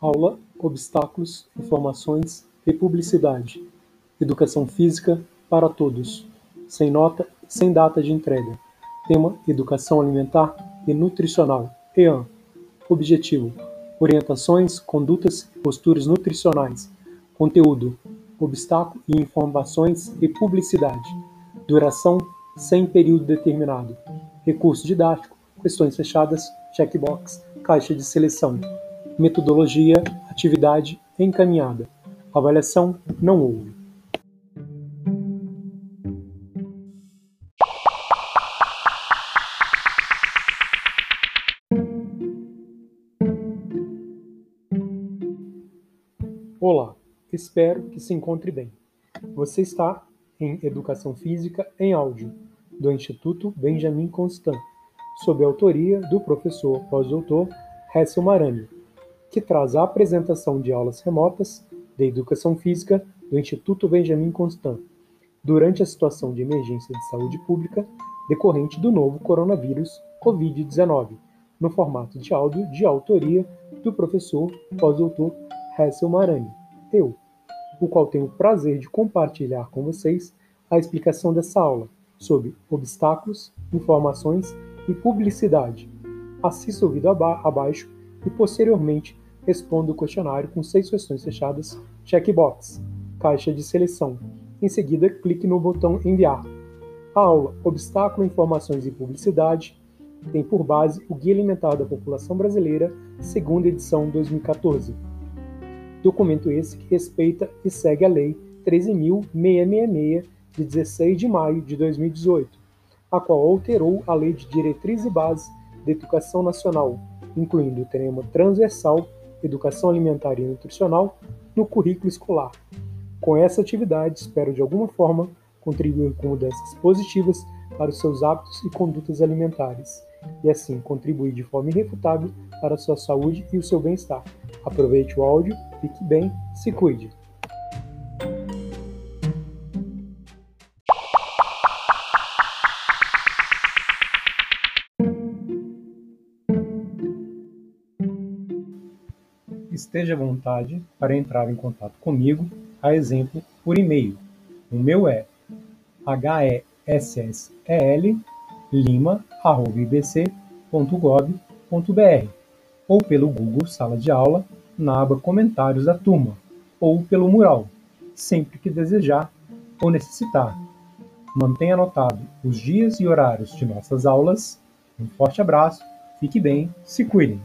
Aula, obstáculos, informações e publicidade. Educação física para todos. Sem nota sem data de entrega. Tema: Educação alimentar e nutricional. EAN. Objetivo: Orientações, condutas e posturas nutricionais. Conteúdo: Obstáculo e informações e publicidade. Duração: sem período determinado. Recurso didático: questões fechadas, checkbox, caixa de seleção. Metodologia, atividade encaminhada. Avaliação não houve. Olá, espero que se encontre bem. Você está em Educação Física em Áudio, do Instituto Benjamin Constant, sob a autoria do professor pós-doutor Hessel Marani que traz a apresentação de aulas remotas de Educação Física do Instituto Benjamin Constant, durante a situação de emergência de saúde pública decorrente do novo coronavírus Covid-19, no formato de áudio de autoria do professor pós-doutor Hessel Marani, eu, o qual tenho o prazer de compartilhar com vocês a explicação dessa aula sobre obstáculos, informações e publicidade. Assista o vídeo abaixo e posteriormente responda o questionário com seis questões fechadas, checkbox, caixa de seleção. Em seguida, clique no botão Enviar. A aula Obstáculo, Informações e Publicidade tem por base o Guia Alimentar da População Brasileira, segunda edição 2014. Documento esse que respeita e segue a Lei 13.666, de 16 de maio de 2018, a qual alterou a Lei de Diretriz e Base da Educação Nacional, incluindo o tema transversal Educação Alimentar e Nutricional no currículo escolar. Com essa atividade, espero de alguma forma contribuir com mudanças positivas para os seus hábitos e condutas alimentares, e assim contribuir de forma irrefutável para a sua saúde e o seu bem-estar. Aproveite o áudio, fique bem, se cuide. Esteja à vontade para entrar em contato comigo, a exemplo, por e-mail. O meu é hessellima.ibc.gov.br ou pelo Google Sala de Aula na aba Comentários da Turma ou pelo mural, sempre que desejar ou necessitar. Mantenha anotado os dias e horários de nossas aulas. Um forte abraço, fique bem, se cuidem!